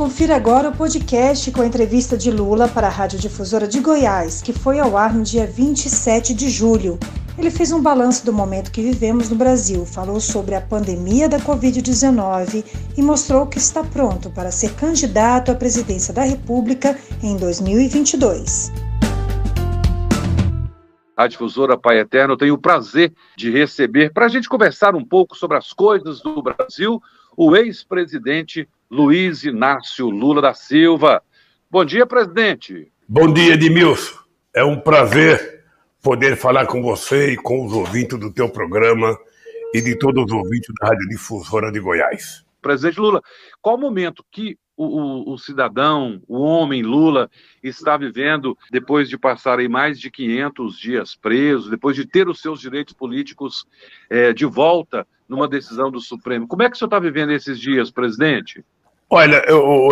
confira agora o podcast com a entrevista de Lula para a Rádio Difusora de Goiás, que foi ao ar no dia 27 de julho. Ele fez um balanço do momento que vivemos no Brasil, falou sobre a pandemia da Covid-19 e mostrou que está pronto para ser candidato à presidência da República em 2022. A difusora Pai Eterno tem o prazer de receber, para a gente conversar um pouco sobre as coisas do Brasil, o ex-presidente Luiz Inácio Lula da Silva. Bom dia, presidente. Bom dia, Edmilson. É um prazer poder falar com você e com os ouvintes do teu programa e de todos os ouvintes da Rádio Difusora de Goiás. Presidente Lula, qual o momento que o, o, o, cidadão, o homem Lula, está vivendo depois de passar aí mais de 500 dias preso, depois de ter os seus direitos políticos é, de volta numa decisão do Supremo? Como é que o senhor está vivendo esses dias, presidente? Olha,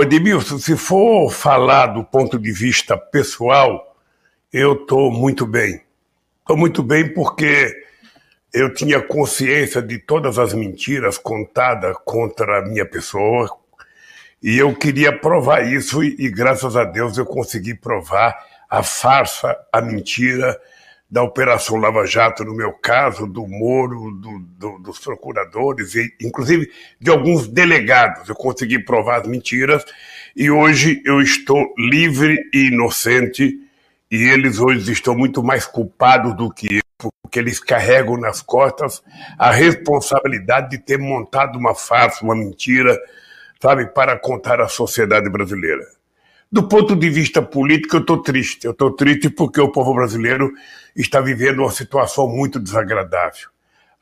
Edmilson, se for falar do ponto de vista pessoal, eu estou muito bem. Estou muito bem porque eu tinha consciência de todas as mentiras contadas contra a minha pessoa e eu queria provar isso e, e graças a Deus eu consegui provar a farsa, a mentira, da Operação Lava Jato, no meu caso, do Moro, do, do, dos procuradores, e inclusive de alguns delegados. Eu consegui provar as mentiras e hoje eu estou livre e inocente e eles hoje estão muito mais culpados do que eu, porque eles carregam nas costas a responsabilidade de ter montado uma farsa, uma mentira, sabe, para contar à sociedade brasileira. Do ponto de vista político, eu estou triste. Eu estou triste porque o povo brasileiro está vivendo uma situação muito desagradável.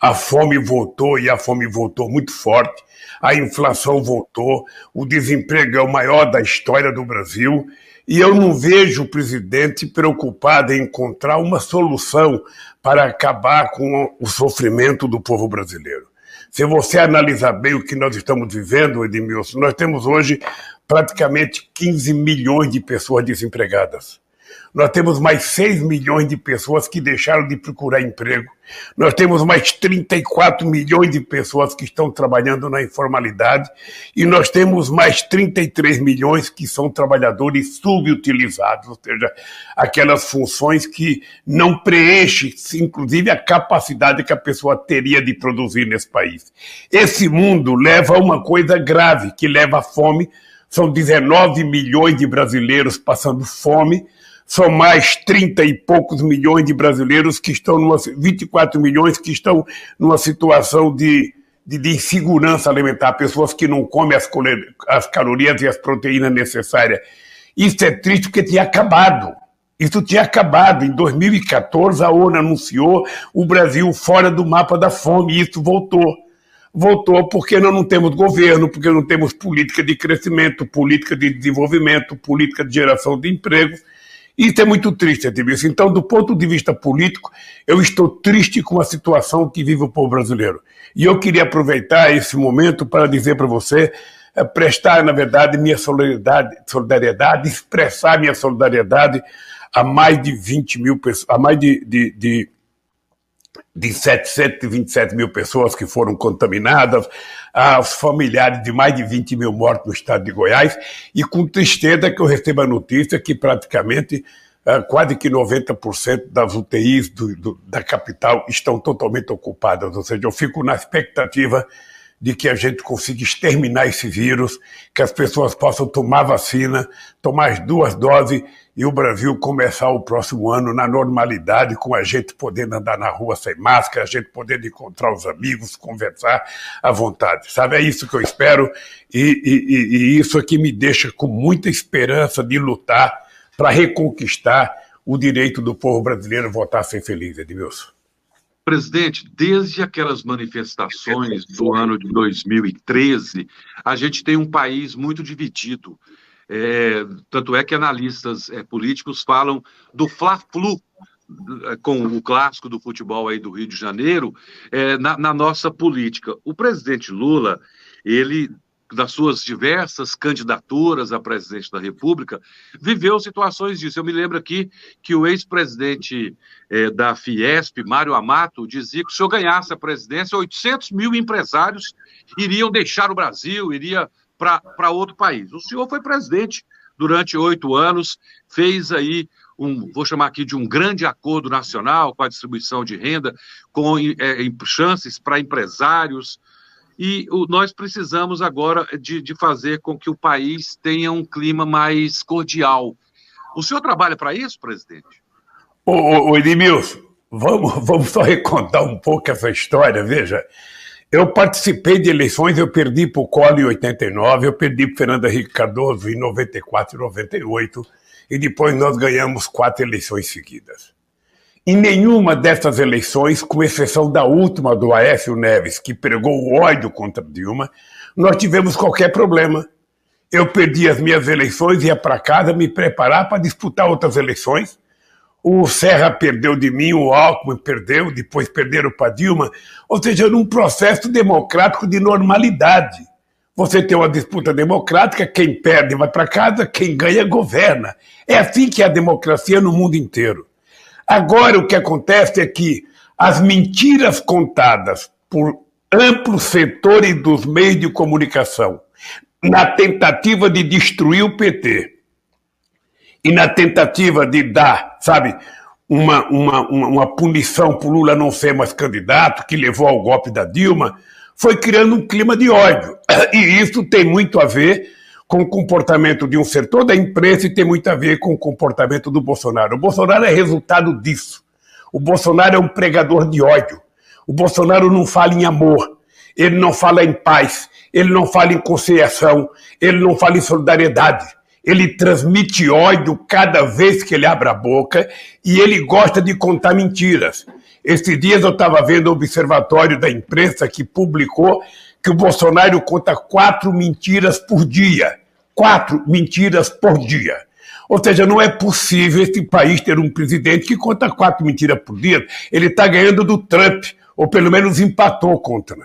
A fome voltou e a fome voltou muito forte. A inflação voltou. O desemprego é o maior da história do Brasil. E eu não vejo o presidente preocupado em encontrar uma solução para acabar com o sofrimento do povo brasileiro. Se você analisar bem o que nós estamos vivendo, Edmilson, nós temos hoje praticamente 15 milhões de pessoas desempregadas. Nós temos mais 6 milhões de pessoas que deixaram de procurar emprego. Nós temos mais 34 milhões de pessoas que estão trabalhando na informalidade. E nós temos mais 33 milhões que são trabalhadores subutilizados, ou seja, aquelas funções que não preenchem, inclusive, a capacidade que a pessoa teria de produzir nesse país. Esse mundo leva a uma coisa grave, que leva à fome. São 19 milhões de brasileiros passando fome são mais 30 e poucos milhões de brasileiros que estão numa 24 milhões que estão numa situação de, de, de insegurança alimentar, pessoas que não comem as, as calorias e as proteínas necessárias. Isso é triste porque tinha acabado. Isso tinha acabado. Em 2014, a ONU anunciou o Brasil fora do mapa da fome, e isso voltou. Voltou porque nós não temos governo, porque não temos política de crescimento, política de desenvolvimento, política de geração de empregos. Isso é muito triste, Edmilson. Então, do ponto de vista político, eu estou triste com a situação que vive o povo brasileiro. E eu queria aproveitar esse momento para dizer para você, é, prestar, na verdade, minha solidariedade, solidariedade, expressar minha solidariedade a mais de 20 mil pessoas, a mais de, de, de de 727 mil pessoas que foram contaminadas, aos familiares de mais de 20 mil mortos no estado de Goiás, e com tristeza que eu recebo a notícia que praticamente uh, quase que 90% das UTIs do, do, da capital estão totalmente ocupadas, ou seja, eu fico na expectativa de que a gente consiga exterminar esse vírus, que as pessoas possam tomar vacina, tomar as duas doses e o Brasil começar o próximo ano na normalidade, com a gente podendo andar na rua sem máscara, a gente podendo encontrar os amigos, conversar à vontade. Sabe, é isso que eu espero e, e, e isso aqui me deixa com muita esperança de lutar para reconquistar o direito do povo brasileiro votar sem feliz, Edmilson. Presidente, desde aquelas manifestações do ano de 2013, a gente tem um país muito dividido. É, tanto é que analistas é, políticos falam do Fla-Flu, com o clássico do futebol aí do Rio de Janeiro, é, na, na nossa política. O presidente Lula, ele das suas diversas candidaturas a presidente da República, viveu situações disso. Eu me lembro aqui que o ex-presidente eh, da Fiesp, Mário Amato, dizia que se eu ganhasse a presidência, 800 mil empresários iriam deixar o Brasil, iria para outro país. O senhor foi presidente durante oito anos, fez aí um, vou chamar aqui de um grande acordo nacional com a distribuição de renda, com é, chances para empresários, e o, nós precisamos agora de, de fazer com que o país tenha um clima mais cordial. O senhor trabalha para isso, presidente? Ô, ô Edmilson, vamos, vamos só recontar um pouco essa história. Veja, eu participei de eleições, eu perdi para o Collor em 89, eu perdi para Fernando Henrique Cardoso em 94 e 98, e depois nós ganhamos quatro eleições seguidas. Em nenhuma dessas eleições, com exceção da última do Aécio Neves, que pregou ódio contra Dilma, nós tivemos qualquer problema. Eu perdi as minhas eleições, ia para casa me preparar para disputar outras eleições, o Serra perdeu de mim, o Alckmin perdeu, depois perderam para Dilma. Ou seja, num processo democrático de normalidade. Você tem uma disputa democrática, quem perde vai para casa, quem ganha governa. É assim que é a democracia no mundo inteiro. Agora o que acontece é que as mentiras contadas por amplos setores dos meios de comunicação na tentativa de destruir o PT, e na tentativa de dar, sabe, uma, uma, uma, uma punição para Lula não ser mais candidato, que levou ao golpe da Dilma, foi criando um clima de ódio. E isso tem muito a ver com o comportamento de um setor da imprensa e tem muito a ver com o comportamento do Bolsonaro. O Bolsonaro é resultado disso. O Bolsonaro é um pregador de ódio. O Bolsonaro não fala em amor, ele não fala em paz, ele não fala em conciliação, ele não fala em solidariedade ele transmite ódio cada vez que ele abre a boca e ele gosta de contar mentiras. Esses dias eu estava vendo o observatório da imprensa que publicou que o Bolsonaro conta quatro mentiras por dia. Quatro mentiras por dia. Ou seja, não é possível esse país ter um presidente que conta quatro mentiras por dia. Ele está ganhando do Trump, ou pelo menos empatou com o Trump.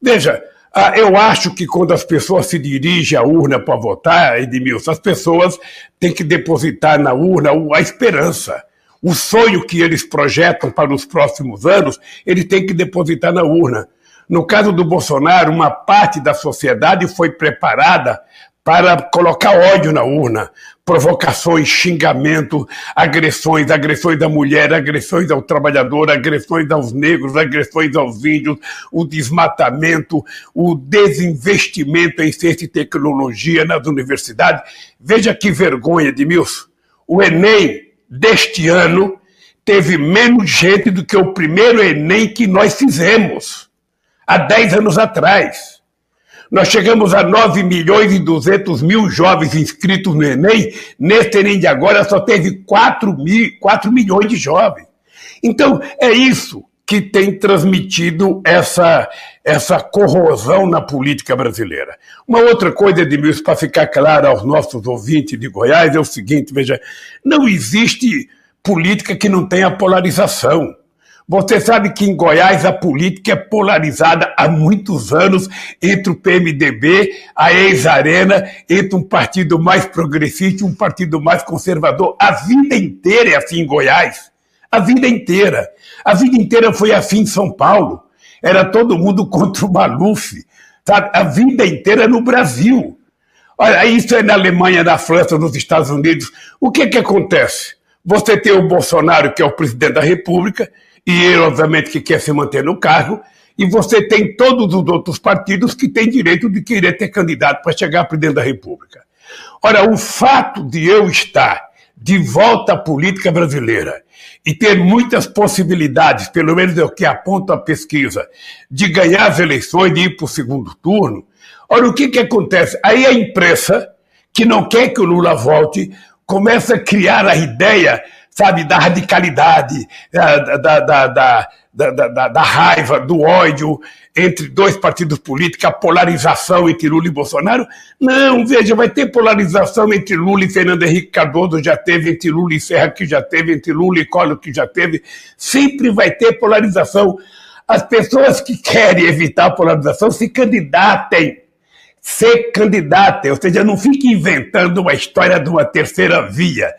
Veja, ah, eu acho que quando as pessoas se dirigem à urna para votar, Edmilson, as pessoas têm que depositar na urna a esperança. O sonho que eles projetam para os próximos anos, eles têm que depositar na urna. No caso do Bolsonaro, uma parte da sociedade foi preparada para colocar ódio na urna, provocações, xingamento, agressões, agressões da mulher, agressões ao trabalhador, agressões aos negros, agressões aos índios, o desmatamento, o desinvestimento em ciência e tecnologia nas universidades. Veja que vergonha, Edmilson. O Enem deste ano teve menos gente do que o primeiro Enem que nós fizemos, há 10 anos atrás. Nós chegamos a 9 milhões e 200 mil jovens inscritos no Enem. Neste Enem de agora só teve 4, mil, 4 milhões de jovens. Então, é isso que tem transmitido essa, essa corrosão na política brasileira. Uma outra coisa, Edmilson, para ficar claro aos nossos ouvintes de Goiás, é o seguinte: veja, não existe política que não tenha polarização. Você sabe que em Goiás a política é polarizada há muitos anos entre o PMDB, a ex-Arena, entre um partido mais progressista e um partido mais conservador. A vida inteira é assim em Goiás. A vida inteira. A vida inteira foi assim em São Paulo. Era todo mundo contra o Maluf. Sabe? A vida inteira no Brasil. Olha, isso é na Alemanha, na França, nos Estados Unidos. O que, que acontece? Você tem o Bolsonaro, que é o presidente da República, e ele, obviamente, que quer se manter no cargo, e você tem todos os outros partidos que têm direito de querer ter candidato para chegar para dentro da República. Ora, o fato de eu estar de volta à política brasileira e ter muitas possibilidades, pelo menos é o que aponta a pesquisa, de ganhar as eleições, de ir para o segundo turno, ora, o que, que acontece? Aí a imprensa, que não quer que o Lula volte, começa a criar a ideia sabe, da radicalidade, da, da, da, da, da, raiva, do ódio entre dois partidos políticos, a polarização entre Lula e Bolsonaro. Não, veja, vai ter polarização entre Lula e Fernando Henrique Cardoso, já teve, entre Lula e Serra, que já teve, entre Lula e Collor, que já teve. Sempre vai ter polarização. As pessoas que querem evitar a polarização se candidatem. Se candidatem, ou seja, não fiquem inventando uma história de uma terceira via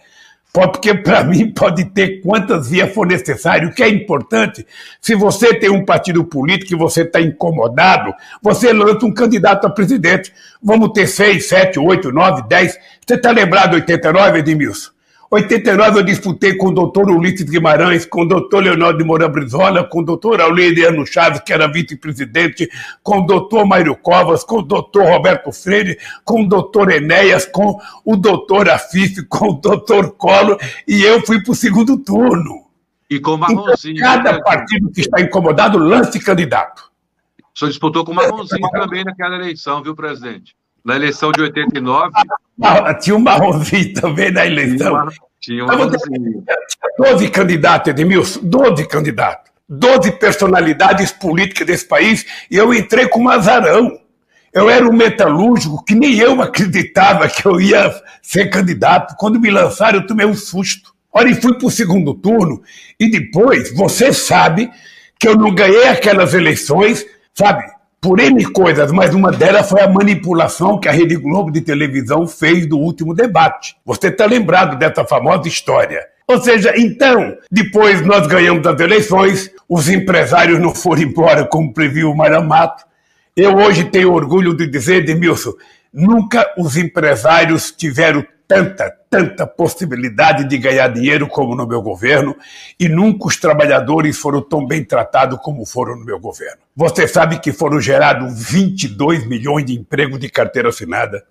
porque para mim pode ter quantas vias for necessário. O que é importante, se você tem um partido político e você está incomodado, você lança um candidato a presidente. Vamos ter seis, sete, oito, nove, dez. Você está lembrado de 89, Edmilson? 89 eu disputei com o doutor Ulisses Guimarães, com o doutor Leonardo de Moura Brizola, com o doutor Aureliano Chaves, que era vice-presidente, com o doutor Mário Covas, com o doutor Roberto Freire, com o doutor Enéas, com o doutor Afif, com o doutor Collor, e eu fui para o segundo turno. E com o Marronzinho. Então, cada né? partido que está incomodado lance candidato. O senhor disputou com o Marronzinho também naquela eleição, viu, presidente? Na eleição de 89. Ah, tinha um marronzinho também na eleição. Tinha um marronzinho. Tinha 12 candidatos, Edmilson, 12 candidatos. 12 personalidades políticas desse país, e eu entrei com um azarão. Eu era um metalúrgico que nem eu acreditava que eu ia ser candidato. Quando me lançaram, eu tomei um susto. Olha, e fui para o segundo turno, e depois, você sabe que eu não ganhei aquelas eleições, sabe? Por N coisas, mas uma delas foi a manipulação que a Rede Globo de televisão fez do último debate. Você está lembrado dessa famosa história. Ou seja, então, depois nós ganhamos as eleições, os empresários não foram embora como previu o Maramato. Eu hoje tenho orgulho de dizer, Demilson, nunca os empresários tiveram tanta, tanta possibilidade de ganhar dinheiro como no meu governo, e nunca os trabalhadores foram tão bem tratados como foram no meu governo. Você sabe que foram gerados 22 milhões de empregos de carteira assinada.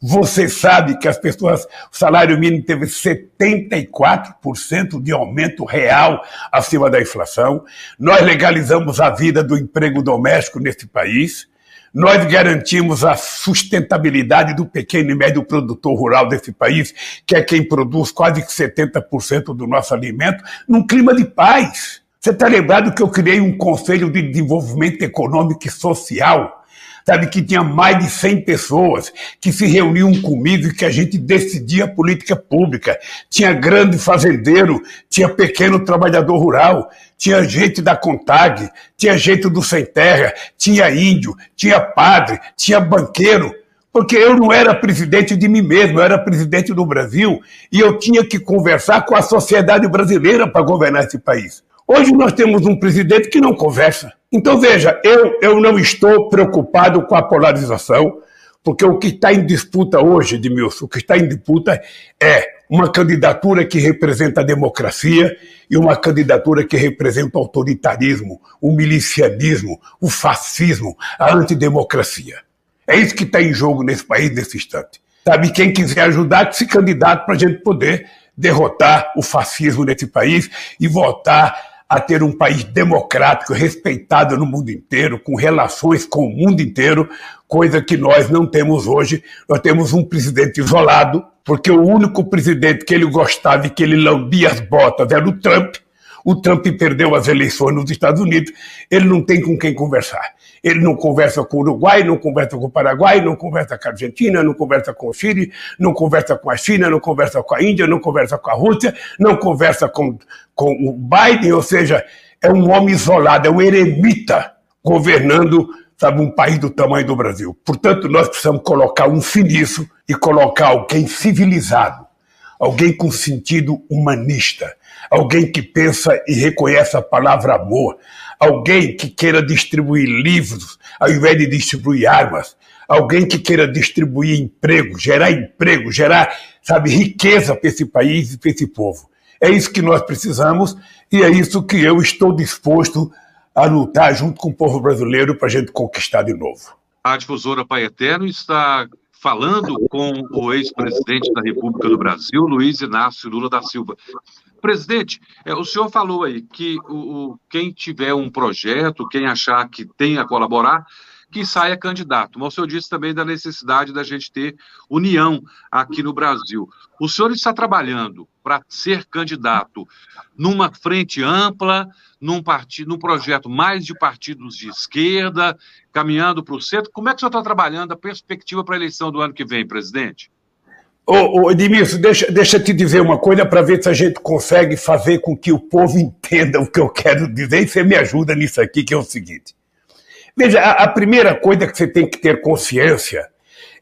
Você sabe que as pessoas, o salário mínimo teve 74% de aumento real acima da inflação. Nós legalizamos a vida do emprego doméstico nesse país. Nós garantimos a sustentabilidade do pequeno e médio produtor rural desse país, que é quem produz quase 70% do nosso alimento, num clima de paz. Você está lembrado que eu criei um Conselho de Desenvolvimento Econômico e Social sabe, que tinha mais de 100 pessoas que se reuniam comigo e que a gente decidia a política pública. Tinha grande fazendeiro, tinha pequeno trabalhador rural, tinha gente da Contag, tinha gente do Sem Terra, tinha índio, tinha padre, tinha banqueiro, porque eu não era presidente de mim mesmo, eu era presidente do Brasil e eu tinha que conversar com a sociedade brasileira para governar esse país. Hoje nós temos um presidente que não conversa. Então, veja, eu, eu não estou preocupado com a polarização, porque o que está em disputa hoje, Edmilson, o que está em disputa é uma candidatura que representa a democracia e uma candidatura que representa o autoritarismo, o milicianismo, o fascismo, a antidemocracia. É isso que está em jogo nesse país, nesse instante. Sabe, quem quiser ajudar, que se candidate para a gente poder derrotar o fascismo nesse país e votar a ter um país democrático, respeitado no mundo inteiro, com relações com o mundo inteiro, coisa que nós não temos hoje. Nós temos um presidente isolado, porque o único presidente que ele gostava e que ele lambia as botas era o Trump. O Trump perdeu as eleições nos Estados Unidos, ele não tem com quem conversar. Ele não conversa com o Uruguai, não conversa com o Paraguai, não conversa com a Argentina, não conversa com o Chile, não conversa com a China, não conversa com a Índia, não conversa com a Rússia, não conversa com, com o Biden, ou seja, é um homem isolado, é um eremita governando sabe, um país do tamanho do Brasil. Portanto, nós precisamos colocar um fim nisso e colocar alguém civilizado, alguém com sentido humanista, alguém que pensa e reconhece a palavra amor, alguém que queira distribuir livros ao invés de distribuir armas, alguém que queira distribuir emprego, gerar emprego, gerar, sabe, riqueza para esse país e para esse povo. É isso que nós precisamos e é isso que eu estou disposto a lutar junto com o povo brasileiro para a gente conquistar de novo. A difusora Pai Eterno está falando com o ex-presidente da República do Brasil, Luiz Inácio Lula da Silva. Presidente, é, o senhor falou aí que o, quem tiver um projeto, quem achar que tem a colaborar, que saia candidato. Mas o senhor disse também da necessidade da gente ter união aqui no Brasil. O senhor está trabalhando para ser candidato numa frente ampla, num, partido, num projeto mais de partidos de esquerda, caminhando para o centro. Como é que o senhor está trabalhando a perspectiva para a eleição do ano que vem, presidente? Ô, ô Edmilson, deixa, deixa eu te dizer uma coisa para ver se a gente consegue fazer com que o povo entenda o que eu quero dizer e você me ajuda nisso aqui, que é o seguinte. Veja, a, a primeira coisa que você tem que ter consciência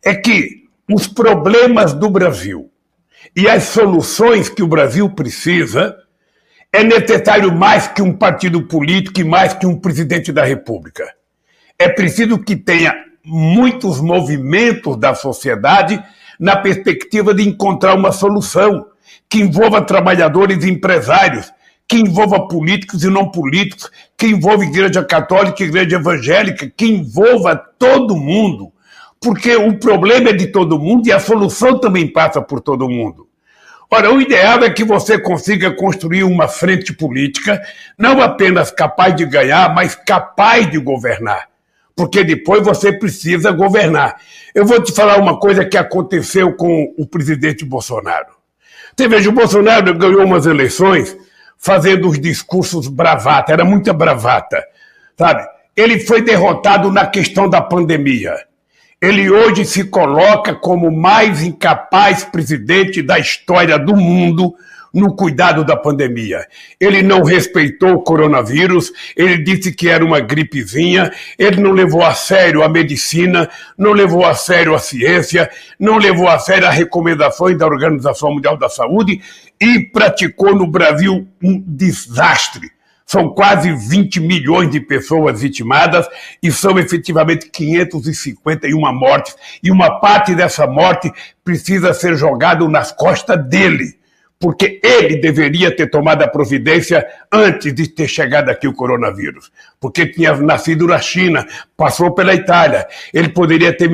é que os problemas do Brasil e as soluções que o Brasil precisa, é necessário mais que um partido político e mais que um presidente da República. É preciso que tenha muitos movimentos da sociedade na perspectiva de encontrar uma solução que envolva trabalhadores e empresários, que envolva políticos e não políticos, que envolva igreja católica igreja evangélica, que envolva todo mundo. Porque o problema é de todo mundo e a solução também passa por todo mundo. Ora, o ideal é que você consiga construir uma frente política não apenas capaz de ganhar, mas capaz de governar. Porque depois você precisa governar. Eu vou te falar uma coisa que aconteceu com o presidente Bolsonaro. Você veja, o Bolsonaro ganhou umas eleições fazendo os discursos bravata, era muita bravata, sabe? Ele foi derrotado na questão da pandemia. Ele hoje se coloca como o mais incapaz presidente da história do mundo no cuidado da pandemia. Ele não respeitou o coronavírus, ele disse que era uma gripezinha, ele não levou a sério a medicina, não levou a sério a ciência, não levou a sério as recomendações da Organização Mundial da Saúde e praticou no Brasil um desastre são quase 20 milhões de pessoas vitimadas e são efetivamente 551 mortes. E uma parte dessa morte precisa ser jogada nas costas dele porque ele deveria ter tomado a providência antes de ter chegado aqui o coronavírus, porque tinha nascido na China, passou pela Itália. Ele poderia ter,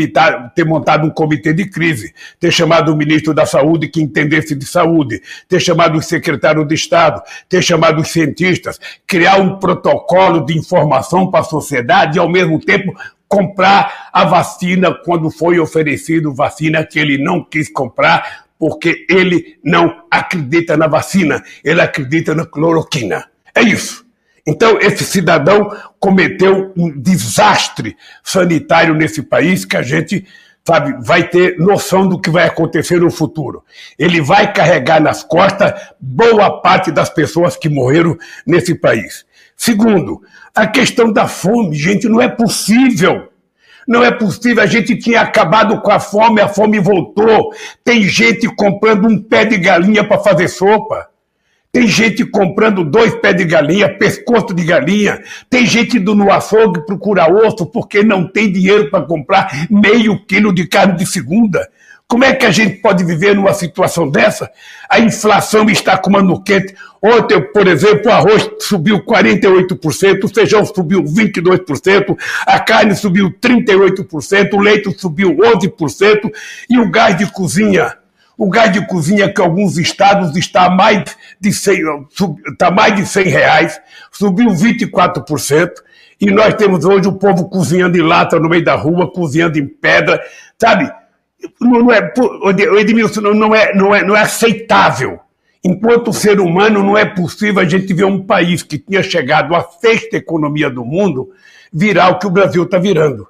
ter montado um comitê de crise, ter chamado o ministro da Saúde que entendesse de saúde, ter chamado o secretário de Estado, ter chamado os cientistas, criar um protocolo de informação para a sociedade e, ao mesmo tempo, comprar a vacina quando foi oferecido vacina que ele não quis comprar porque ele não acredita na vacina, ele acredita na cloroquina. É isso. Então, esse cidadão cometeu um desastre sanitário nesse país que a gente sabe, vai ter noção do que vai acontecer no futuro. Ele vai carregar nas costas boa parte das pessoas que morreram nesse país. Segundo, a questão da fome. Gente, não é possível não é possível, a gente tinha acabado com a fome, a fome voltou. Tem gente comprando um pé de galinha para fazer sopa. Tem gente comprando dois pés de galinha, pescoço de galinha. Tem gente indo no açougue procurar osso porque não tem dinheiro para comprar meio quilo de carne de segunda. Como é que a gente pode viver numa situação dessa? A inflação está comando quente. Ontem, por exemplo, o arroz subiu 48%, o feijão subiu 22%, a carne subiu 38%, o leite subiu 11% e o gás de cozinha. O gás de cozinha que alguns estados está mais de 100, está mais de 100 reais, subiu 24%. E nós temos hoje o povo cozinhando em lata no meio da rua, cozinhando em pedra, sabe? Não é, Edmilson, não é, não, é, não é aceitável. Enquanto ser humano, não é possível a gente ver um país que tinha chegado à sexta economia do mundo virar o que o Brasil está virando.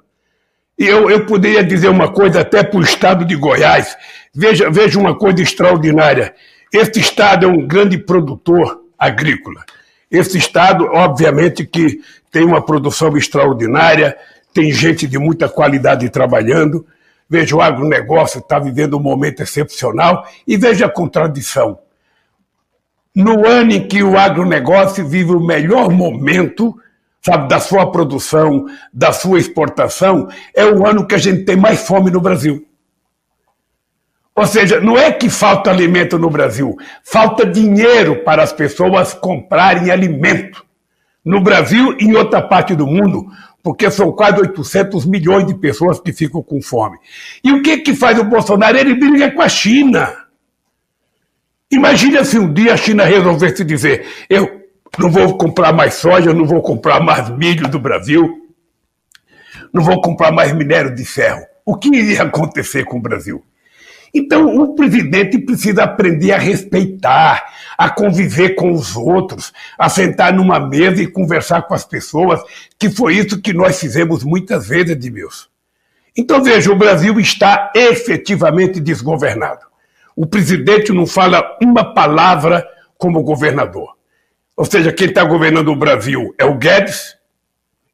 Eu, eu poderia dizer uma coisa até para o estado de Goiás. Veja, veja uma coisa extraordinária. Este estado é um grande produtor agrícola. Esse estado, obviamente, que tem uma produção extraordinária, tem gente de muita qualidade trabalhando, Veja, o agronegócio está vivendo um momento excepcional e veja a contradição. No ano em que o agronegócio vive o melhor momento, sabe, da sua produção, da sua exportação, é o ano que a gente tem mais fome no Brasil. Ou seja, não é que falta alimento no Brasil, falta dinheiro para as pessoas comprarem alimento. No Brasil e em outra parte do mundo, porque são quase 800 milhões de pessoas que ficam com fome. E o que, que faz o Bolsonaro? Ele briga com a China. Imagina se um dia a China resolvesse dizer: eu não vou comprar mais soja, não vou comprar mais milho do Brasil, não vou comprar mais minério de ferro. O que iria acontecer com o Brasil? Então, o presidente precisa aprender a respeitar, a conviver com os outros, a sentar numa mesa e conversar com as pessoas, que foi isso que nós fizemos muitas vezes, Edmilson. Então, veja, o Brasil está efetivamente desgovernado. O presidente não fala uma palavra como governador. Ou seja, quem está governando o Brasil é o Guedes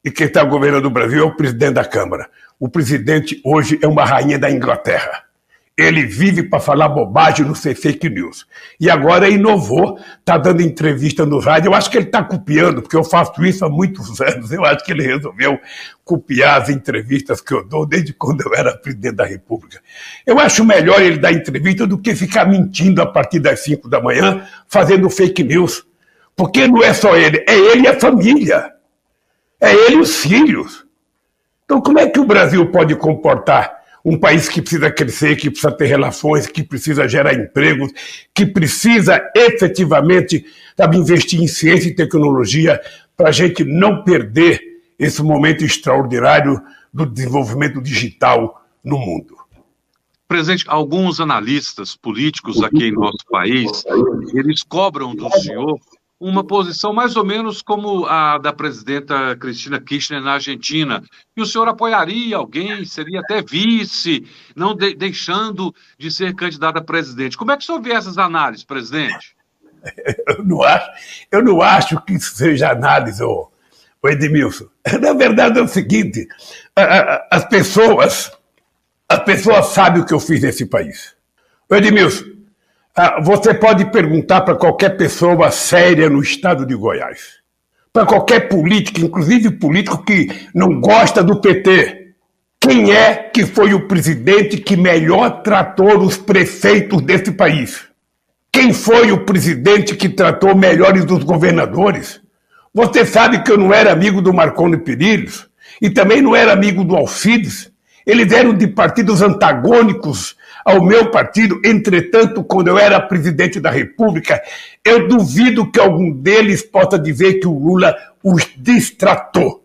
e quem está governando o Brasil é o presidente da Câmara. O presidente hoje é uma rainha da Inglaterra. Ele vive para falar bobagem no ser fake news. E agora inovou, está dando entrevista no rádio. Eu acho que ele está copiando, porque eu faço isso há muitos anos. Eu acho que ele resolveu copiar as entrevistas que eu dou desde quando eu era presidente da República. Eu acho melhor ele dar entrevista do que ficar mentindo a partir das 5 da manhã, fazendo fake news. Porque não é só ele, é ele e a família. É ele e os filhos. Então, como é que o Brasil pode comportar um país que precisa crescer, que precisa ter relações, que precisa gerar empregos, que precisa efetivamente sabe, investir em ciência e tecnologia para a gente não perder esse momento extraordinário do desenvolvimento digital no mundo. Presidente, alguns analistas políticos aqui em nosso país, eles cobram do senhor uma posição mais ou menos como a da presidenta Cristina Kirchner na Argentina. E o senhor apoiaria alguém, seria até vice, não de, deixando de ser candidato a presidente. Como é que o senhor vê essas análises, presidente? Eu não acho, eu não acho que isso seja análise, ô, ô Edmilson. Na verdade é o seguinte, as pessoas, as pessoas sabem o que eu fiz nesse país. Ô Edmilson, você pode perguntar para qualquer pessoa séria no estado de Goiás, para qualquer político, inclusive político que não gosta do PT, quem é que foi o presidente que melhor tratou os prefeitos desse país? Quem foi o presidente que tratou melhores os governadores? Você sabe que eu não era amigo do Marconi Perillos e também não era amigo do Alcides. Eles eram de partidos antagônicos ao meu partido. Entretanto, quando eu era presidente da República, eu duvido que algum deles possa dizer que o Lula os distratou.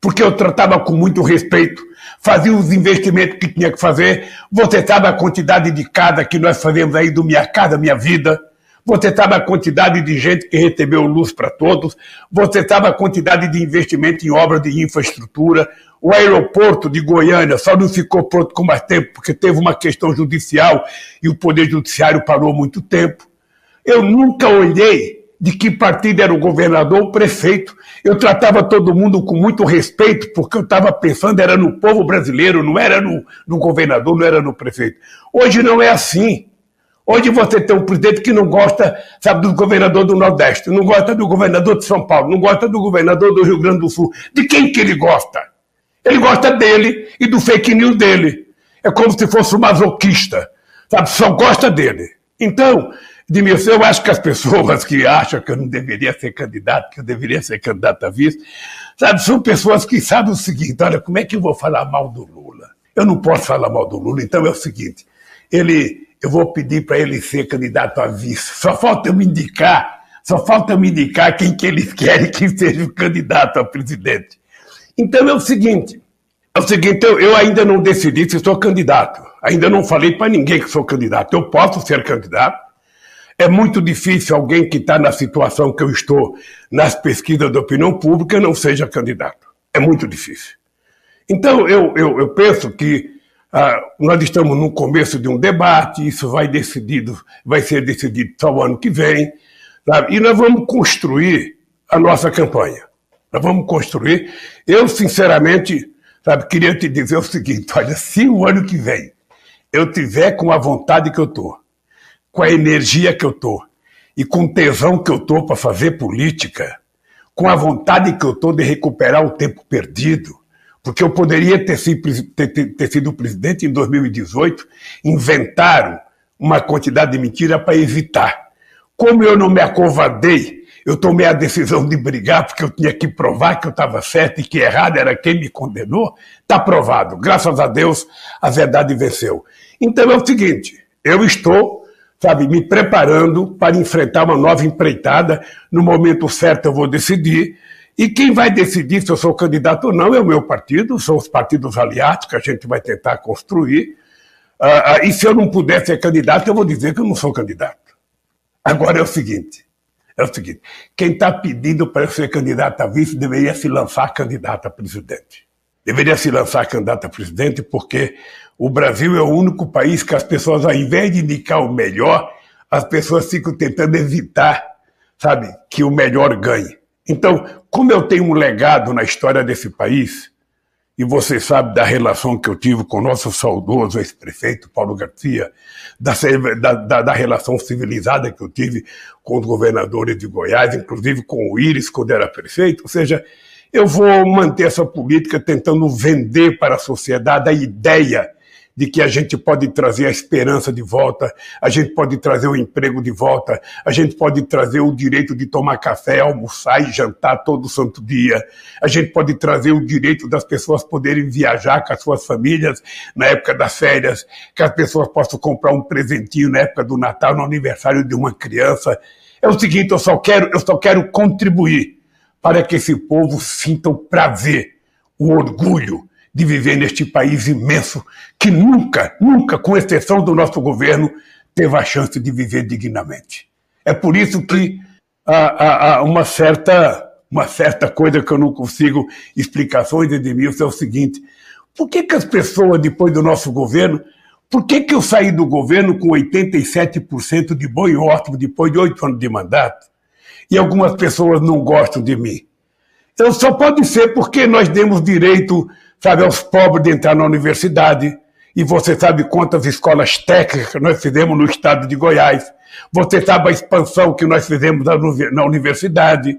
Porque eu tratava com muito respeito, fazia os investimentos que tinha que fazer. Você sabe a quantidade de casa que nós fazemos aí do Minha Casa Minha Vida. Você sabe a quantidade de gente que recebeu luz para todos. Você sabe a quantidade de investimento em obras de infraestrutura. O aeroporto de Goiânia só não ficou pronto com mais tempo porque teve uma questão judicial e o Poder Judiciário parou muito tempo. Eu nunca olhei de que partido era o governador ou o prefeito. Eu tratava todo mundo com muito respeito, porque eu estava pensando era no povo brasileiro, não era no, no governador, não era no prefeito. Hoje não é assim. Hoje você tem um presidente que não gosta, sabe, do governador do Nordeste, não gosta do governador de São Paulo, não gosta do governador do Rio Grande do Sul. De quem que ele gosta? Ele gosta dele e do fake news dele. É como se fosse um masoquista, sabe? Só gosta dele. Então, Edmilson, eu acho que as pessoas que acham que eu não deveria ser candidato, que eu deveria ser candidato a vice, sabe, são pessoas que sabem o seguinte: olha, como é que eu vou falar mal do Lula? Eu não posso falar mal do Lula, então é o seguinte: ele, eu vou pedir para ele ser candidato a vice. Só falta eu me indicar, só falta eu me indicar quem que eles querem que seja o candidato a presidente. Então é o seguinte, é o seguinte, eu, eu ainda não decidi se sou candidato. Ainda não falei para ninguém que sou candidato. Eu posso ser candidato. É muito difícil alguém que está na situação que eu estou nas pesquisas da opinião pública não seja candidato. É muito difícil. Então, eu, eu, eu penso que ah, nós estamos no começo de um debate, isso vai, decidido, vai ser decidido só o ano que vem, sabe? e nós vamos construir a nossa campanha. Nós vamos construir. Eu, sinceramente, sabe, queria te dizer o seguinte: olha, se o ano que vem eu tiver com a vontade que eu estou, com a energia que eu estou e com o tesão que eu estou para fazer política, com a vontade que eu estou de recuperar o tempo perdido, porque eu poderia ter sido, ter, ter, sido presidente em 2018, inventaram uma quantidade de mentira para evitar. Como eu não me acovardei eu tomei a decisão de brigar porque eu tinha que provar que eu estava certo e que errado era quem me condenou, está provado. Graças a Deus, a verdade venceu. Então é o seguinte, eu estou, sabe, me preparando para enfrentar uma nova empreitada. No momento certo eu vou decidir. E quem vai decidir se eu sou candidato ou não é o meu partido, são os partidos aliados que a gente vai tentar construir. Uh, uh, e se eu não puder ser candidato, eu vou dizer que eu não sou candidato. Agora é o seguinte: é o seguinte: quem está pedindo para ser candidato a vice deveria se lançar candidato a presidente. Deveria se lançar candidato a presidente porque o Brasil é o único país que as pessoas, ao invés de indicar o melhor, as pessoas ficam tentando evitar, sabe, que o melhor ganhe. Então, como eu tenho um legado na história desse país, e você sabe da relação que eu tive com o nosso saudoso ex-prefeito Paulo Garcia, da, da, da, relação civilizada que eu tive com os governadores de Goiás, inclusive com o Íris, quando era prefeito. Ou seja, eu vou manter essa política tentando vender para a sociedade a ideia de que a gente pode trazer a esperança de volta, a gente pode trazer o emprego de volta, a gente pode trazer o direito de tomar café, almoçar e jantar todo santo dia, a gente pode trazer o direito das pessoas poderem viajar com as suas famílias na época das férias, que as pessoas possam comprar um presentinho na época do Natal, no aniversário de uma criança. É o seguinte, eu só quero, eu só quero contribuir para que esse povo sinta o prazer, o orgulho, de viver neste país imenso que nunca, nunca, com exceção do nosso governo, teve a chance de viver dignamente. É por isso que há, há uma, certa, uma certa coisa que eu não consigo explicações, Edmilson, é o seguinte: por que, que as pessoas, depois do nosso governo, por que, que eu saí do governo com 87% de bom e ótimo depois de oito anos de mandato? E algumas pessoas não gostam de mim. Então só pode ser porque nós demos direito sabe, aos pobres de entrar na universidade. E você sabe quantas escolas técnicas nós fizemos no estado de Goiás. Você sabe a expansão que nós fizemos na universidade.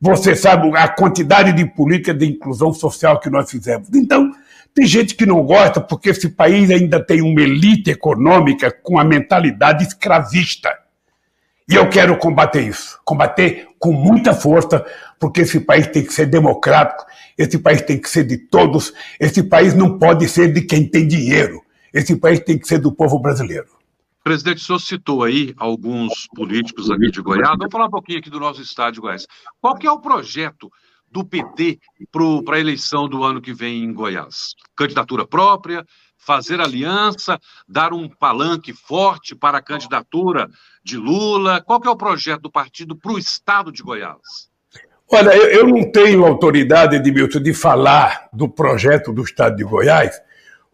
Você sabe a quantidade de política de inclusão social que nós fizemos. Então, tem gente que não gosta porque esse país ainda tem uma elite econômica com a mentalidade escravista. E eu quero combater isso, combater com muita força, porque esse país tem que ser democrático, esse país tem que ser de todos, esse país não pode ser de quem tem dinheiro, esse país tem que ser do povo brasileiro. Presidente, o senhor citou aí alguns políticos aqui de Goiás. Vamos falar um pouquinho aqui do nosso estado de Goiás. Qual que é o projeto do PT para a eleição do ano que vem em Goiás? Candidatura própria, fazer aliança, dar um palanque forte para a candidatura de Lula? Qual que é o projeto do partido para o estado de Goiás? Olha, eu, eu não tenho autoridade, Edmilson, de falar do projeto do estado de Goiás,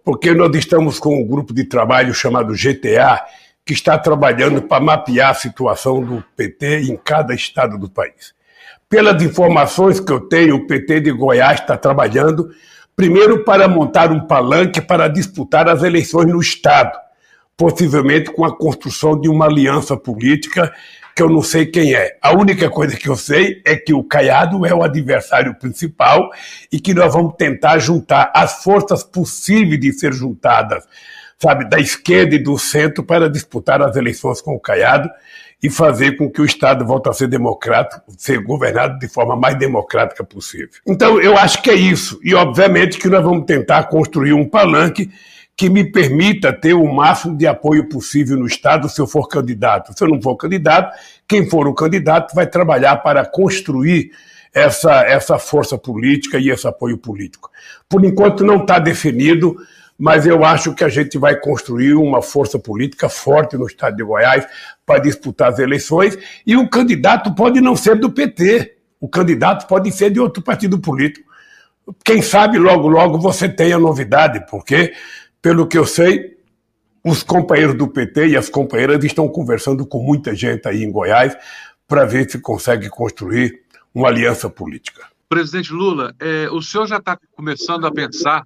porque nós estamos com um grupo de trabalho chamado GTA, que está trabalhando para mapear a situação do PT em cada estado do país. Pelas informações que eu tenho, o PT de Goiás está trabalhando Primeiro, para montar um palanque para disputar as eleições no Estado, possivelmente com a construção de uma aliança política que eu não sei quem é. A única coisa que eu sei é que o Caiado é o adversário principal e que nós vamos tentar juntar as forças possíveis de ser juntadas, sabe, da esquerda e do centro para disputar as eleições com o Caiado e fazer com que o Estado volte a ser democrático, ser governado de forma mais democrática possível. Então, eu acho que é isso. E, obviamente, que nós vamos tentar construir um palanque que me permita ter o máximo de apoio possível no Estado se eu for candidato. Se eu não for candidato, quem for o candidato vai trabalhar para construir essa, essa força política e esse apoio político. Por enquanto, não está definido mas eu acho que a gente vai construir uma força política forte no estado de Goiás para disputar as eleições e o candidato pode não ser do PT, o candidato pode ser de outro partido político. Quem sabe logo, logo você tenha novidade, porque, pelo que eu sei, os companheiros do PT e as companheiras estão conversando com muita gente aí em Goiás para ver se consegue construir uma aliança política. Presidente Lula, é, o senhor já está começando a pensar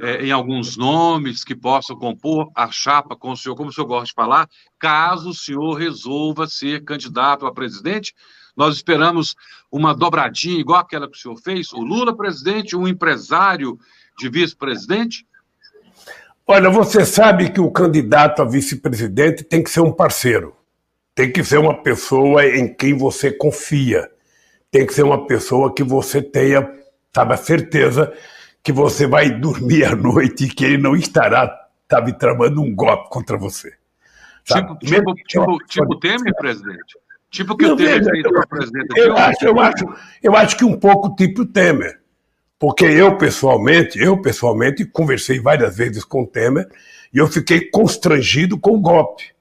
é, em alguns nomes que possam compor a chapa com o senhor, como o senhor gosta de falar, caso o senhor resolva ser candidato a presidente. Nós esperamos uma dobradinha igual aquela que o senhor fez, o Lula presidente, um empresário de vice-presidente? Olha, você sabe que o candidato a vice-presidente tem que ser um parceiro, tem que ser uma pessoa em quem você confia, tem que ser uma pessoa que você tenha, sabe, a certeza que você vai dormir à noite e que ele não estará, sabe, tramando um golpe contra você. Tipo, tipo, tipo, tipo Temer, presidente? Tipo que não, o Temer veja, fez eu, presidente eu acho, eu, acho, eu acho que um pouco tipo Temer. Porque eu, pessoalmente, eu pessoalmente conversei várias vezes com o Temer e eu fiquei constrangido com o golpe.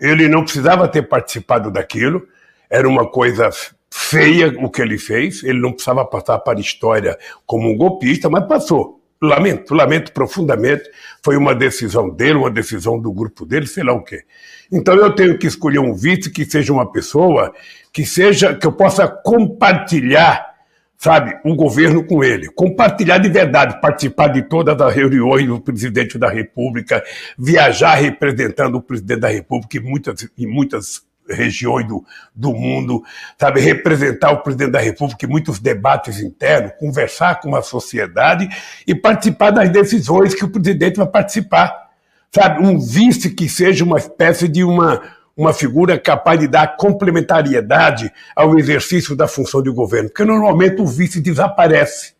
Ele não precisava ter participado daquilo, era uma coisa feia o que ele fez, ele não precisava passar para a história como um golpista, mas passou. Lamento, lamento profundamente. Foi uma decisão dele, uma decisão do grupo dele, sei lá o quê. Então eu tenho que escolher um vice que seja uma pessoa que seja que eu possa compartilhar, sabe, o governo com ele, compartilhar de verdade, participar de todas as reuniões do presidente da República, viajar representando o presidente da República em muitas, em muitas regiões do, do mundo, sabe, representar o presidente da República em muitos debates internos, conversar com a sociedade e participar das decisões que o presidente vai participar. Sabe, um vice que seja uma espécie de uma, uma figura capaz de dar complementariedade ao exercício da função de governo, porque normalmente o vice desaparece.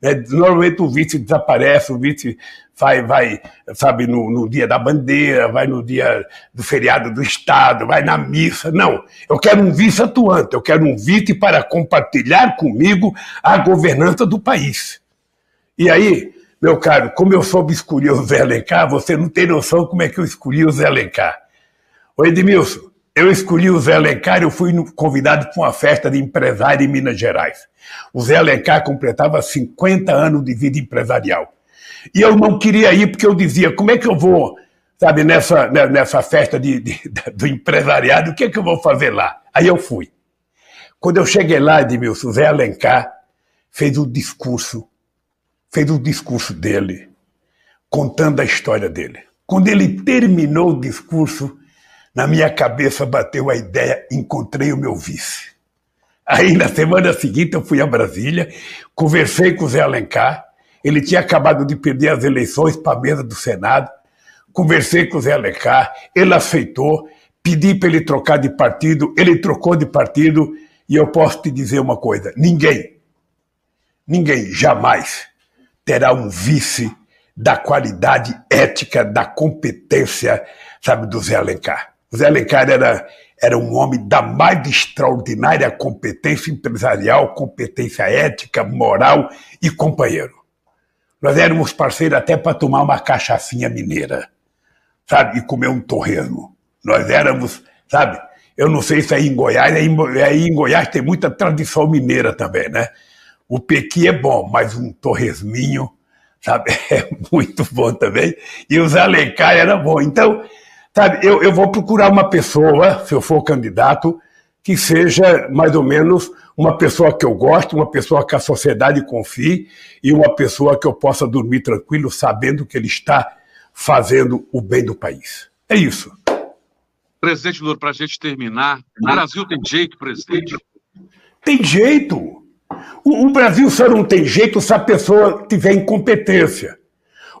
Né? Normalmente o vice desaparece, o vice vai, vai sabe, no, no, dia da bandeira, vai no dia do feriado do Estado, vai na missa. Não, eu quero um vice atuante, eu quero um vice para compartilhar comigo a governança do país. E aí, meu caro, como eu soube escolher o Zé Alencar, você não tem noção como é que eu escolhi o Zé Alencar. Ô Edmilson, eu escolhi o Zé Alencar, eu fui convidado para uma festa de empresário em Minas Gerais. O Zé Alencar completava 50 anos de vida empresarial. E eu não queria ir porque eu dizia, como é que eu vou, sabe, nessa, né, nessa festa de, de, do empresariado, o que é que eu vou fazer lá? Aí eu fui. Quando eu cheguei lá, Edmilson, Zé Alencar fez o discurso, fez o discurso dele, contando a história dele. Quando ele terminou o discurso, na minha cabeça bateu a ideia, encontrei o meu vice. Aí na semana seguinte eu fui a Brasília, conversei com o Zé Alencar, ele tinha acabado de perder as eleições para a mesa do Senado. Conversei com o Zé Alencar, ele aceitou, pedi para ele trocar de partido, ele trocou de partido, e eu posso te dizer uma coisa: ninguém, ninguém jamais terá um vice da qualidade ética, da competência, sabe, do Zé Alencar. O Zé Alencar era, era um homem da mais extraordinária competência empresarial, competência ética, moral e companheiro. Nós éramos parceiros até para tomar uma cachaçinha mineira, sabe? E comer um torresmo. Nós éramos, sabe? Eu não sei se aí em Goiás, aí, em Goiás tem muita tradição mineira também, né? O pequi é bom, mas um torresminho, sabe? É muito bom também. E os Alencar era bom. Então, sabe, eu, eu vou procurar uma pessoa, se eu for candidato, que seja mais ou menos uma pessoa que eu gosto, uma pessoa que a sociedade confie e uma pessoa que eu possa dormir tranquilo sabendo que ele está fazendo o bem do país. É isso. Presidente Lula, para a gente terminar, o Brasil tem jeito, presidente? Tem jeito. O, o, Brasil só não tem jeito se a pessoa tiver incompetência.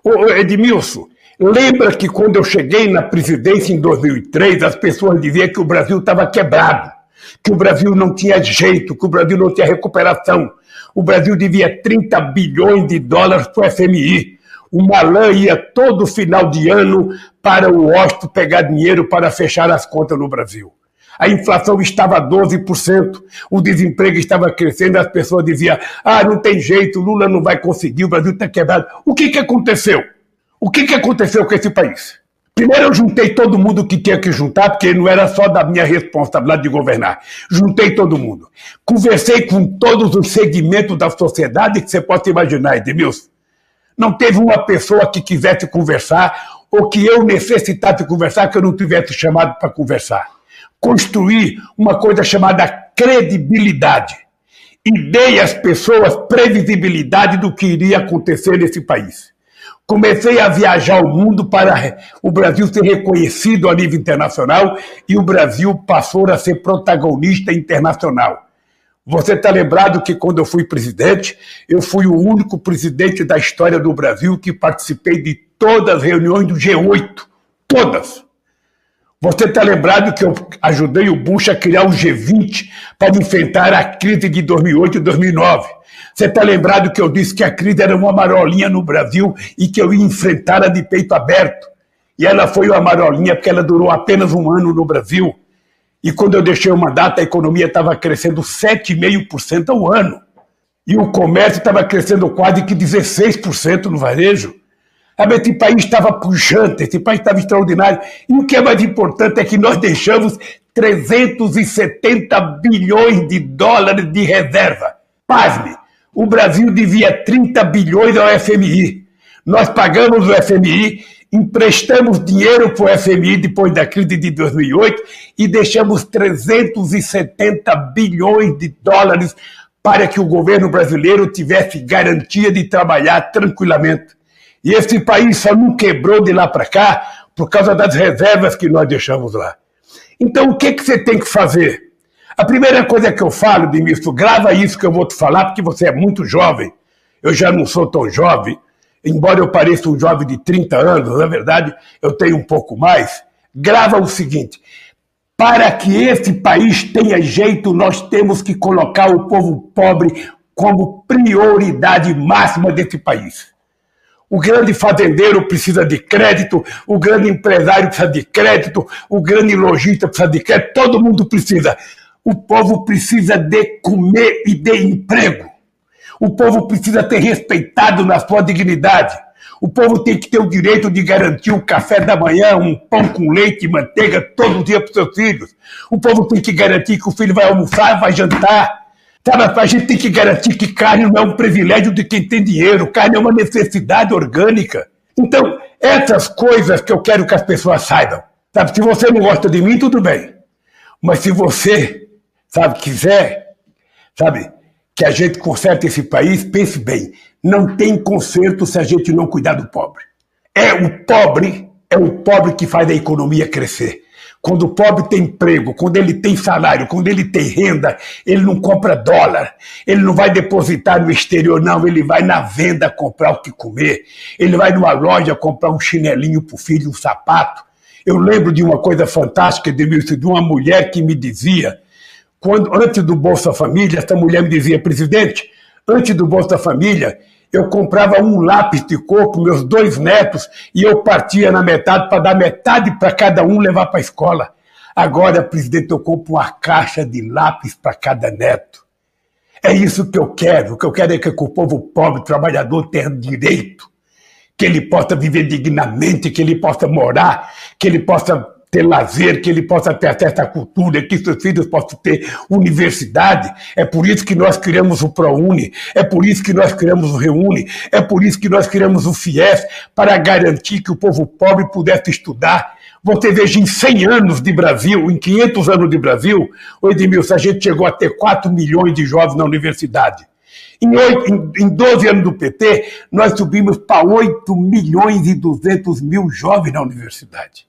Ô, Edmilson, lembra que quando eu cheguei na presidência em 2003, as pessoas diziam que o Brasil estava quebrado que o Brasil não tinha jeito, que o Brasil não tinha recuperação. O Brasil devia 30 bilhões de dólares para o FMI. O Malan ia todo final de ano para o Washington pegar dinheiro para fechar as contas no Brasil. A inflação estava 12%, o desemprego estava crescendo, as pessoas diziam: ah, não tem jeito, Lula não vai conseguir, o Brasil está quebrado. O que, que aconteceu? O que, que aconteceu com esse país? Primeiro eu juntei todo mundo que tinha que juntar, porque não era só da minha responsabilidade de governar. Juntei todo mundo. Conversei com todos os segmentos da sociedade que você pode imaginar, Edmilson. Não teve uma pessoa que quisesse conversar ou que eu necessitasse conversar que eu não tivesse chamado para conversar. Construir uma coisa chamada credibilidade. E dei às pessoas previsibilidade do que iria acontecer nesse país comecei a viajar o mundo para o Brasil ser reconhecido a nível internacional e o Brasil passou a ser protagonista internacional. Você está lembrado que quando eu fui presidente, eu fui o único presidente da história do Brasil que participei de todas as reuniões do G8. Todas. Você está lembrado que eu ajudei o Bush a criar o G20 para enfrentar a crise de 2008 e 2009. Você está lembrado que eu disse que a crise era uma marolinha no Brasil e que eu ia enfrentá-la de peito aberto. E ela foi uma marolinha porque ela durou apenas um ano no Brasil. E quando eu deixei o mandato, a economia estava crescendo 7,5% ao ano. E o comércio estava crescendo quase que 16% no varejo. Esse país estava pujante, esse país estava extraordinário. E o que é mais importante é que nós deixamos 370 bilhões de dólares de reserva. Pasme, o Brasil devia 30 bilhões ao FMI. Nós pagamos o FMI, emprestamos dinheiro para o FMI depois da crise de 2008 e deixamos 370 bilhões de dólares para que o governo brasileiro tivesse garantia de trabalhar tranquilamente. E esse país só não quebrou de lá para cá por causa das reservas que nós deixamos lá. Então, o que, que você tem que fazer? A primeira coisa que eu falo, Demilson, grava isso que eu vou te falar, porque você é muito jovem. Eu já não sou tão jovem, embora eu pareça um jovem de 30 anos, na verdade, eu tenho um pouco mais. Grava o seguinte: para que esse país tenha jeito, nós temos que colocar o povo pobre como prioridade máxima desse país. O grande fazendeiro precisa de crédito, o grande empresário precisa de crédito, o grande lojista precisa de crédito, todo mundo precisa. O povo precisa de comer e de emprego. O povo precisa ter respeitado na sua dignidade. O povo tem que ter o direito de garantir o café da manhã, um pão com leite e manteiga todo dia para os seus filhos. O povo tem que garantir que o filho vai almoçar, vai jantar. Sabe, a gente tem que garantir que carne não é um privilégio de quem tem dinheiro, carne é uma necessidade orgânica. Então, essas coisas que eu quero que as pessoas saibam. Sabe, se você não gosta de mim, tudo bem. Mas se você, sabe, quiser, sabe, que a gente conserte esse país, pense bem, não tem conserto se a gente não cuidar do pobre. É o pobre, é o pobre que faz a economia crescer. Quando o pobre tem emprego, quando ele tem salário, quando ele tem renda, ele não compra dólar, ele não vai depositar no exterior, não, ele vai na venda comprar o que comer, ele vai numa loja comprar um chinelinho para o filho, um sapato. Eu lembro de uma coisa fantástica, Edmilson, de uma mulher que me dizia, quando antes do Bolsa Família, essa mulher me dizia, presidente, antes do Bolsa Família, eu comprava um lápis de cor para meus dois netos e eu partia na metade para dar metade para cada um levar para a escola. Agora, presidente, eu compro uma caixa de lápis para cada neto. É isso que eu quero. O que eu quero é que o povo pobre, trabalhador, tenha direito, que ele possa viver dignamente, que ele possa morar, que ele possa ter lazer, que ele possa ter acesso à cultura, que seus filhos possam ter universidade. É por isso que nós criamos o ProUni, é por isso que nós criamos o Reúne, é por isso que nós criamos o FIES, para garantir que o povo pobre pudesse estudar. Você veja, em 100 anos de Brasil, em 500 anos de Brasil, Edmilson, a gente chegou a ter 4 milhões de jovens na universidade. Em, 8, em, 12 anos do PT, nós subimos para 8 milhões e 200 mil jovens na universidade.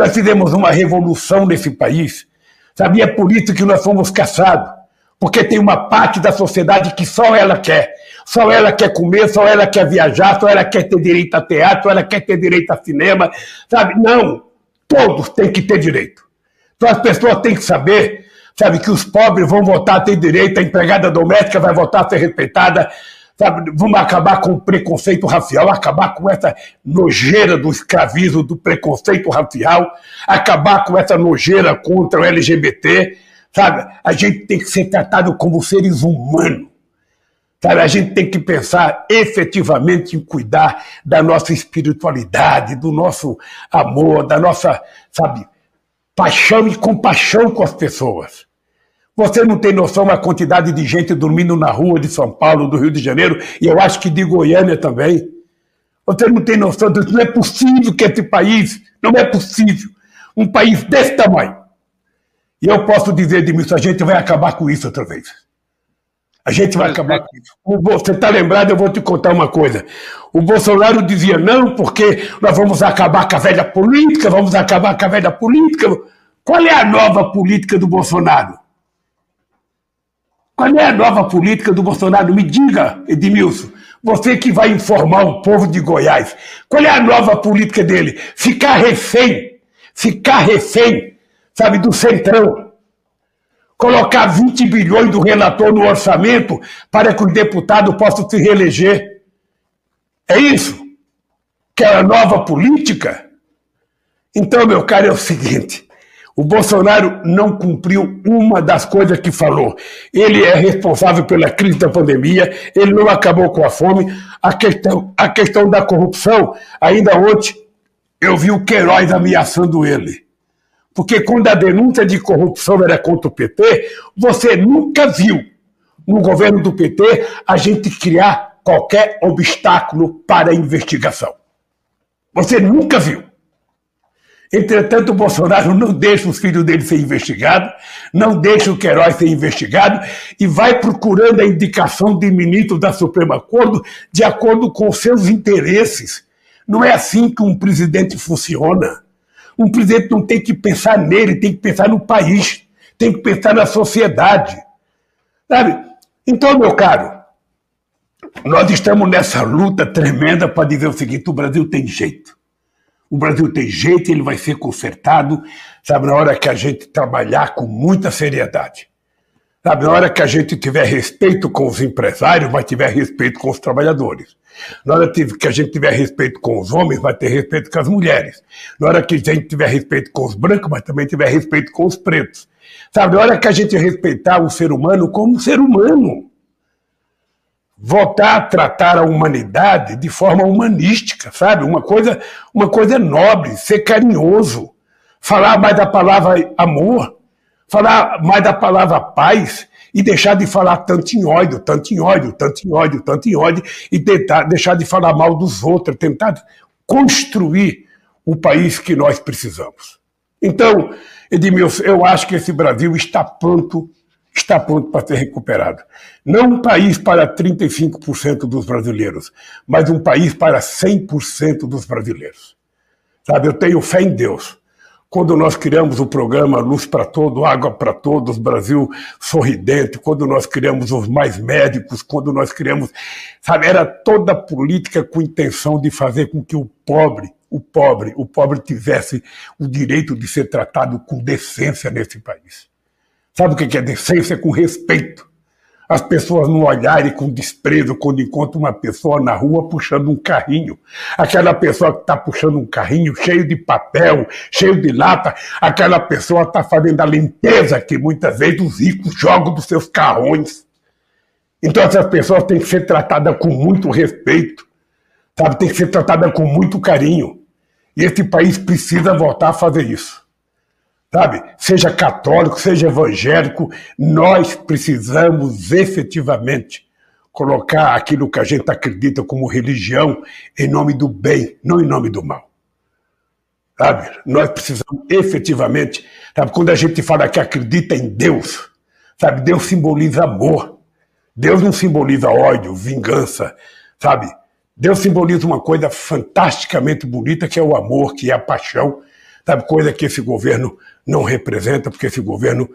Nós fizemos uma revolução nesse país. Sabia? É por isso que nós fomos caçados. Porque tem uma parte da sociedade que só ela quer. Só ela quer comer, só ela quer viajar, só ela quer ter direito a teatro, só ela quer ter direito a cinema. Sabe? Não. Todos têm que ter direito. Então as pessoas têm que saber, sabe, que os pobres vão votar a ter direito, a empregada doméstica vai votar a ser respeitada, Sabe, vamos acabar com o preconceito racial, acabar com essa nojeira do escravismo, do preconceito racial, acabar com essa nojeira contra o LGBT. Sabe? A gente tem que ser tratado como seres humanos. Sabe? A gente tem que pensar efetivamente em cuidar da nossa espiritualidade, do nosso amor, da nossa, sabe, paixão e compaixão com as pessoas. Você não tem noção da quantidade de gente dormindo na rua de São Paulo, do Rio de Janeiro, e eu acho que de Goiânia também. Você não tem noção disso. Não é possível que esse país, não é possível, um país desse tamanho. E eu posso dizer, Edmilson, a gente vai acabar com isso outra vez. A gente vai acabar com isso. Você está lembrado? Eu vou te contar uma coisa. O Bolsonaro dizia não, porque nós vamos acabar com a velha política, vamos acabar com a velha política. Qual é a nova política do Bolsonaro? Qual é a nova política do Bolsonaro? Me diga, Edmilson, você que vai informar o povo de Goiás, qual é a nova política dele? Ficar refém, ficar refém, sabe, do centrão. Colocar 20 bilhões do relator no orçamento para que os deputados possam se reeleger. É isso? Que é a nova política? Então, meu caro, é o seguinte: o Bolsonaro não cumpriu uma das coisas que falou. Ele é responsável pela crise da pandemia, ele não acabou com a fome. A questão, a questão da corrupção, ainda ontem eu vi o Queiroz ameaçando ele. Porque quando a denúncia de corrupção era contra o PT, você nunca viu no governo do PT a gente criar qualquer obstáculo para a investigação. Você nunca viu. Entretanto, o Bolsonaro não deixa os filhos dele ser investigados, não deixa o Queiroz ser investigado e vai procurando a indicação de ministro da Suprema Corte de acordo com seus interesses. Não é assim que um presidente funciona. Um presidente não tem que pensar nele, tem que pensar no país, tem que pensar na sociedade. Sabe? Então, meu caro, nós estamos nessa luta tremenda para dizer o seguinte: o Brasil tem jeito. O Brasil tem jeito, ele vai ser consertado, sabe, na hora que a gente trabalhar com muita seriedade. Sabe, na hora que a gente tiver respeito com os empresários, vai tiver respeito com os trabalhadores. Na hora que a gente tiver respeito com os homens, vai ter respeito com as mulheres. Na hora que a gente tiver respeito com os brancos, mas também tiver respeito com os pretos. Sabe, na hora que a gente respeitar o ser humano como ser humano voltar a tratar a humanidade de forma humanística, sabe? Uma coisa, uma coisa nobre, ser carinhoso, falar mais da palavra amor, falar mais da palavra paz e deixar de falar tanto em ódio, tanto em ódio, tanto em ódio, tanto em ódio e tentar deixar de falar mal dos outros, tentar construir o país que nós precisamos. Então, Edmilson, eu acho que esse Brasil está pronto está pronto para ser recuperado. Não um país para 35% dos brasileiros, mas um país para 100% dos brasileiros. Sabe, eu tenho fé em Deus. Quando nós criamos o programa Luz para Todo, Água para Todos, Brasil Sorridente, quando nós criamos os Mais Médicos, quando nós criamos, sabe, era toda política com intenção de fazer com que o pobre, o pobre, o pobre tivesse o direito de ser tratado com decência nesse país. Sabe o que é decência? Com respeito. As pessoas não olharem com desprezo quando encontram uma pessoa na rua puxando um carrinho. Aquela pessoa que está puxando um carrinho cheio de papel, cheio de lata, aquela pessoa está fazendo a limpeza que muitas vezes os ricos jogam dos seus carrões. Então essas pessoas têm que ser tratadas com muito respeito, sabe? Tem que ser tratadas com muito carinho. E esse país precisa voltar a fazer isso sabe? Seja católico, seja evangélico, nós precisamos efetivamente colocar aquilo que a gente acredita como religião em nome do bem, não em nome do mal. Sabe? Nós precisamos efetivamente, sabe? Quando a gente fala que acredita em Deus, sabe? Deus simboliza amor. Deus não simboliza ódio, vingança, sabe? Deus simboliza uma coisa fantasticamente bonita que é o amor, que é a paixão, sabe? Coisa que esse governo não representa, porque esse governo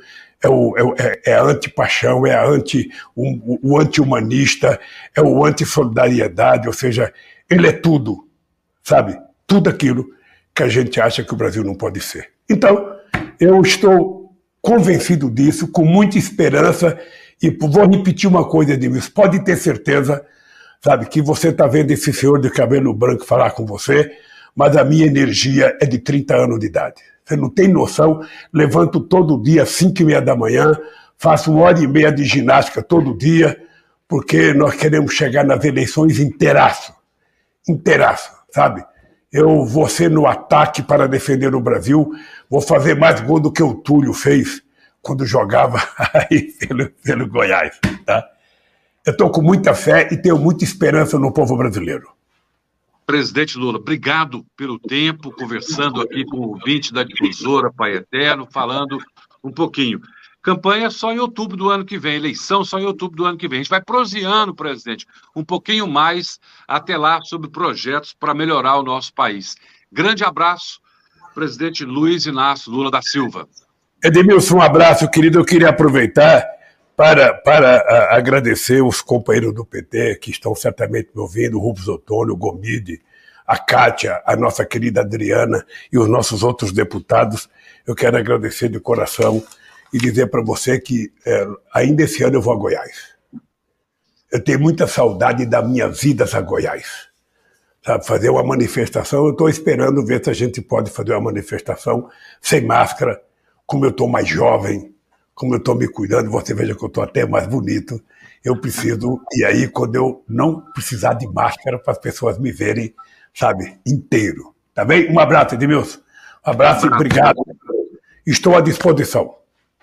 é, o, é, é, é anti-paixão, é a anti, o, o anti-humanista, é o anti-solidariedade, ou seja, ele é tudo, sabe? Tudo aquilo que a gente acha que o Brasil não pode ser. Então, eu estou convencido disso, com muita esperança, e vou repetir uma coisa, Edmilson, pode ter certeza, sabe, que você está vendo esse senhor de cabelo branco falar com você, mas a minha energia é de 30 anos de idade. Você não tem noção. Levanto todo dia às 5 e meia da manhã, faço uma hora e meia de ginástica todo dia, porque nós queremos chegar nas eleições inteiraço. Inteiraço, sabe? Eu vou ser no ataque para defender o Brasil, vou fazer mais gol do que o Túlio fez quando jogava aí pelo, pelo Goiás, tá? Eu estou com muita fé e tenho muita esperança no povo brasileiro. Presidente Lula, obrigado pelo tempo, conversando aqui com o ouvinte da difusora Pai Eterno, falando um pouquinho. Campanha só em outubro do ano que vem, eleição só em outubro do ano que vem. A gente vai proseando, presidente, um pouquinho mais até lá sobre projetos para melhorar o nosso país. Grande abraço, presidente Luiz Inácio Lula da Silva. Edmilson, um abraço, querido. Eu queria aproveitar para, para a, agradecer os companheiros do PT que estão certamente me ouvindo, o Rubens Otônio, Gomide, a Kátia, a nossa querida Adriana e os nossos outros deputados. Eu quero agradecer de coração e dizer para você que é, ainda esse ano eu vou a Goiás. Eu tenho muita saudade da minha vida a Goiás. Sabe, fazer uma manifestação, eu estou esperando ver se a gente pode fazer uma manifestação sem máscara, como eu estou mais jovem, como eu estou me cuidando, você veja que eu estou até mais bonito, eu preciso. E aí, quando eu não precisar de máscara para as pessoas me verem, sabe, inteiro. Tá bem? Um abraço, Edmilson. Um abraço e obrigado. Estou à disposição.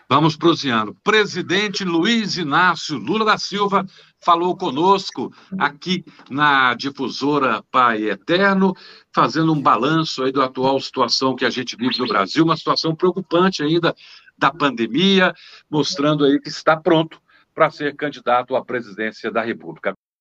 Vamos prosseando. Presidente Luiz Inácio Lula da Silva falou conosco aqui na difusora Pai Eterno, fazendo um balanço aí da atual situação que a gente vive no Brasil, uma situação preocupante ainda da pandemia, mostrando aí que está pronto para ser candidato à presidência da República.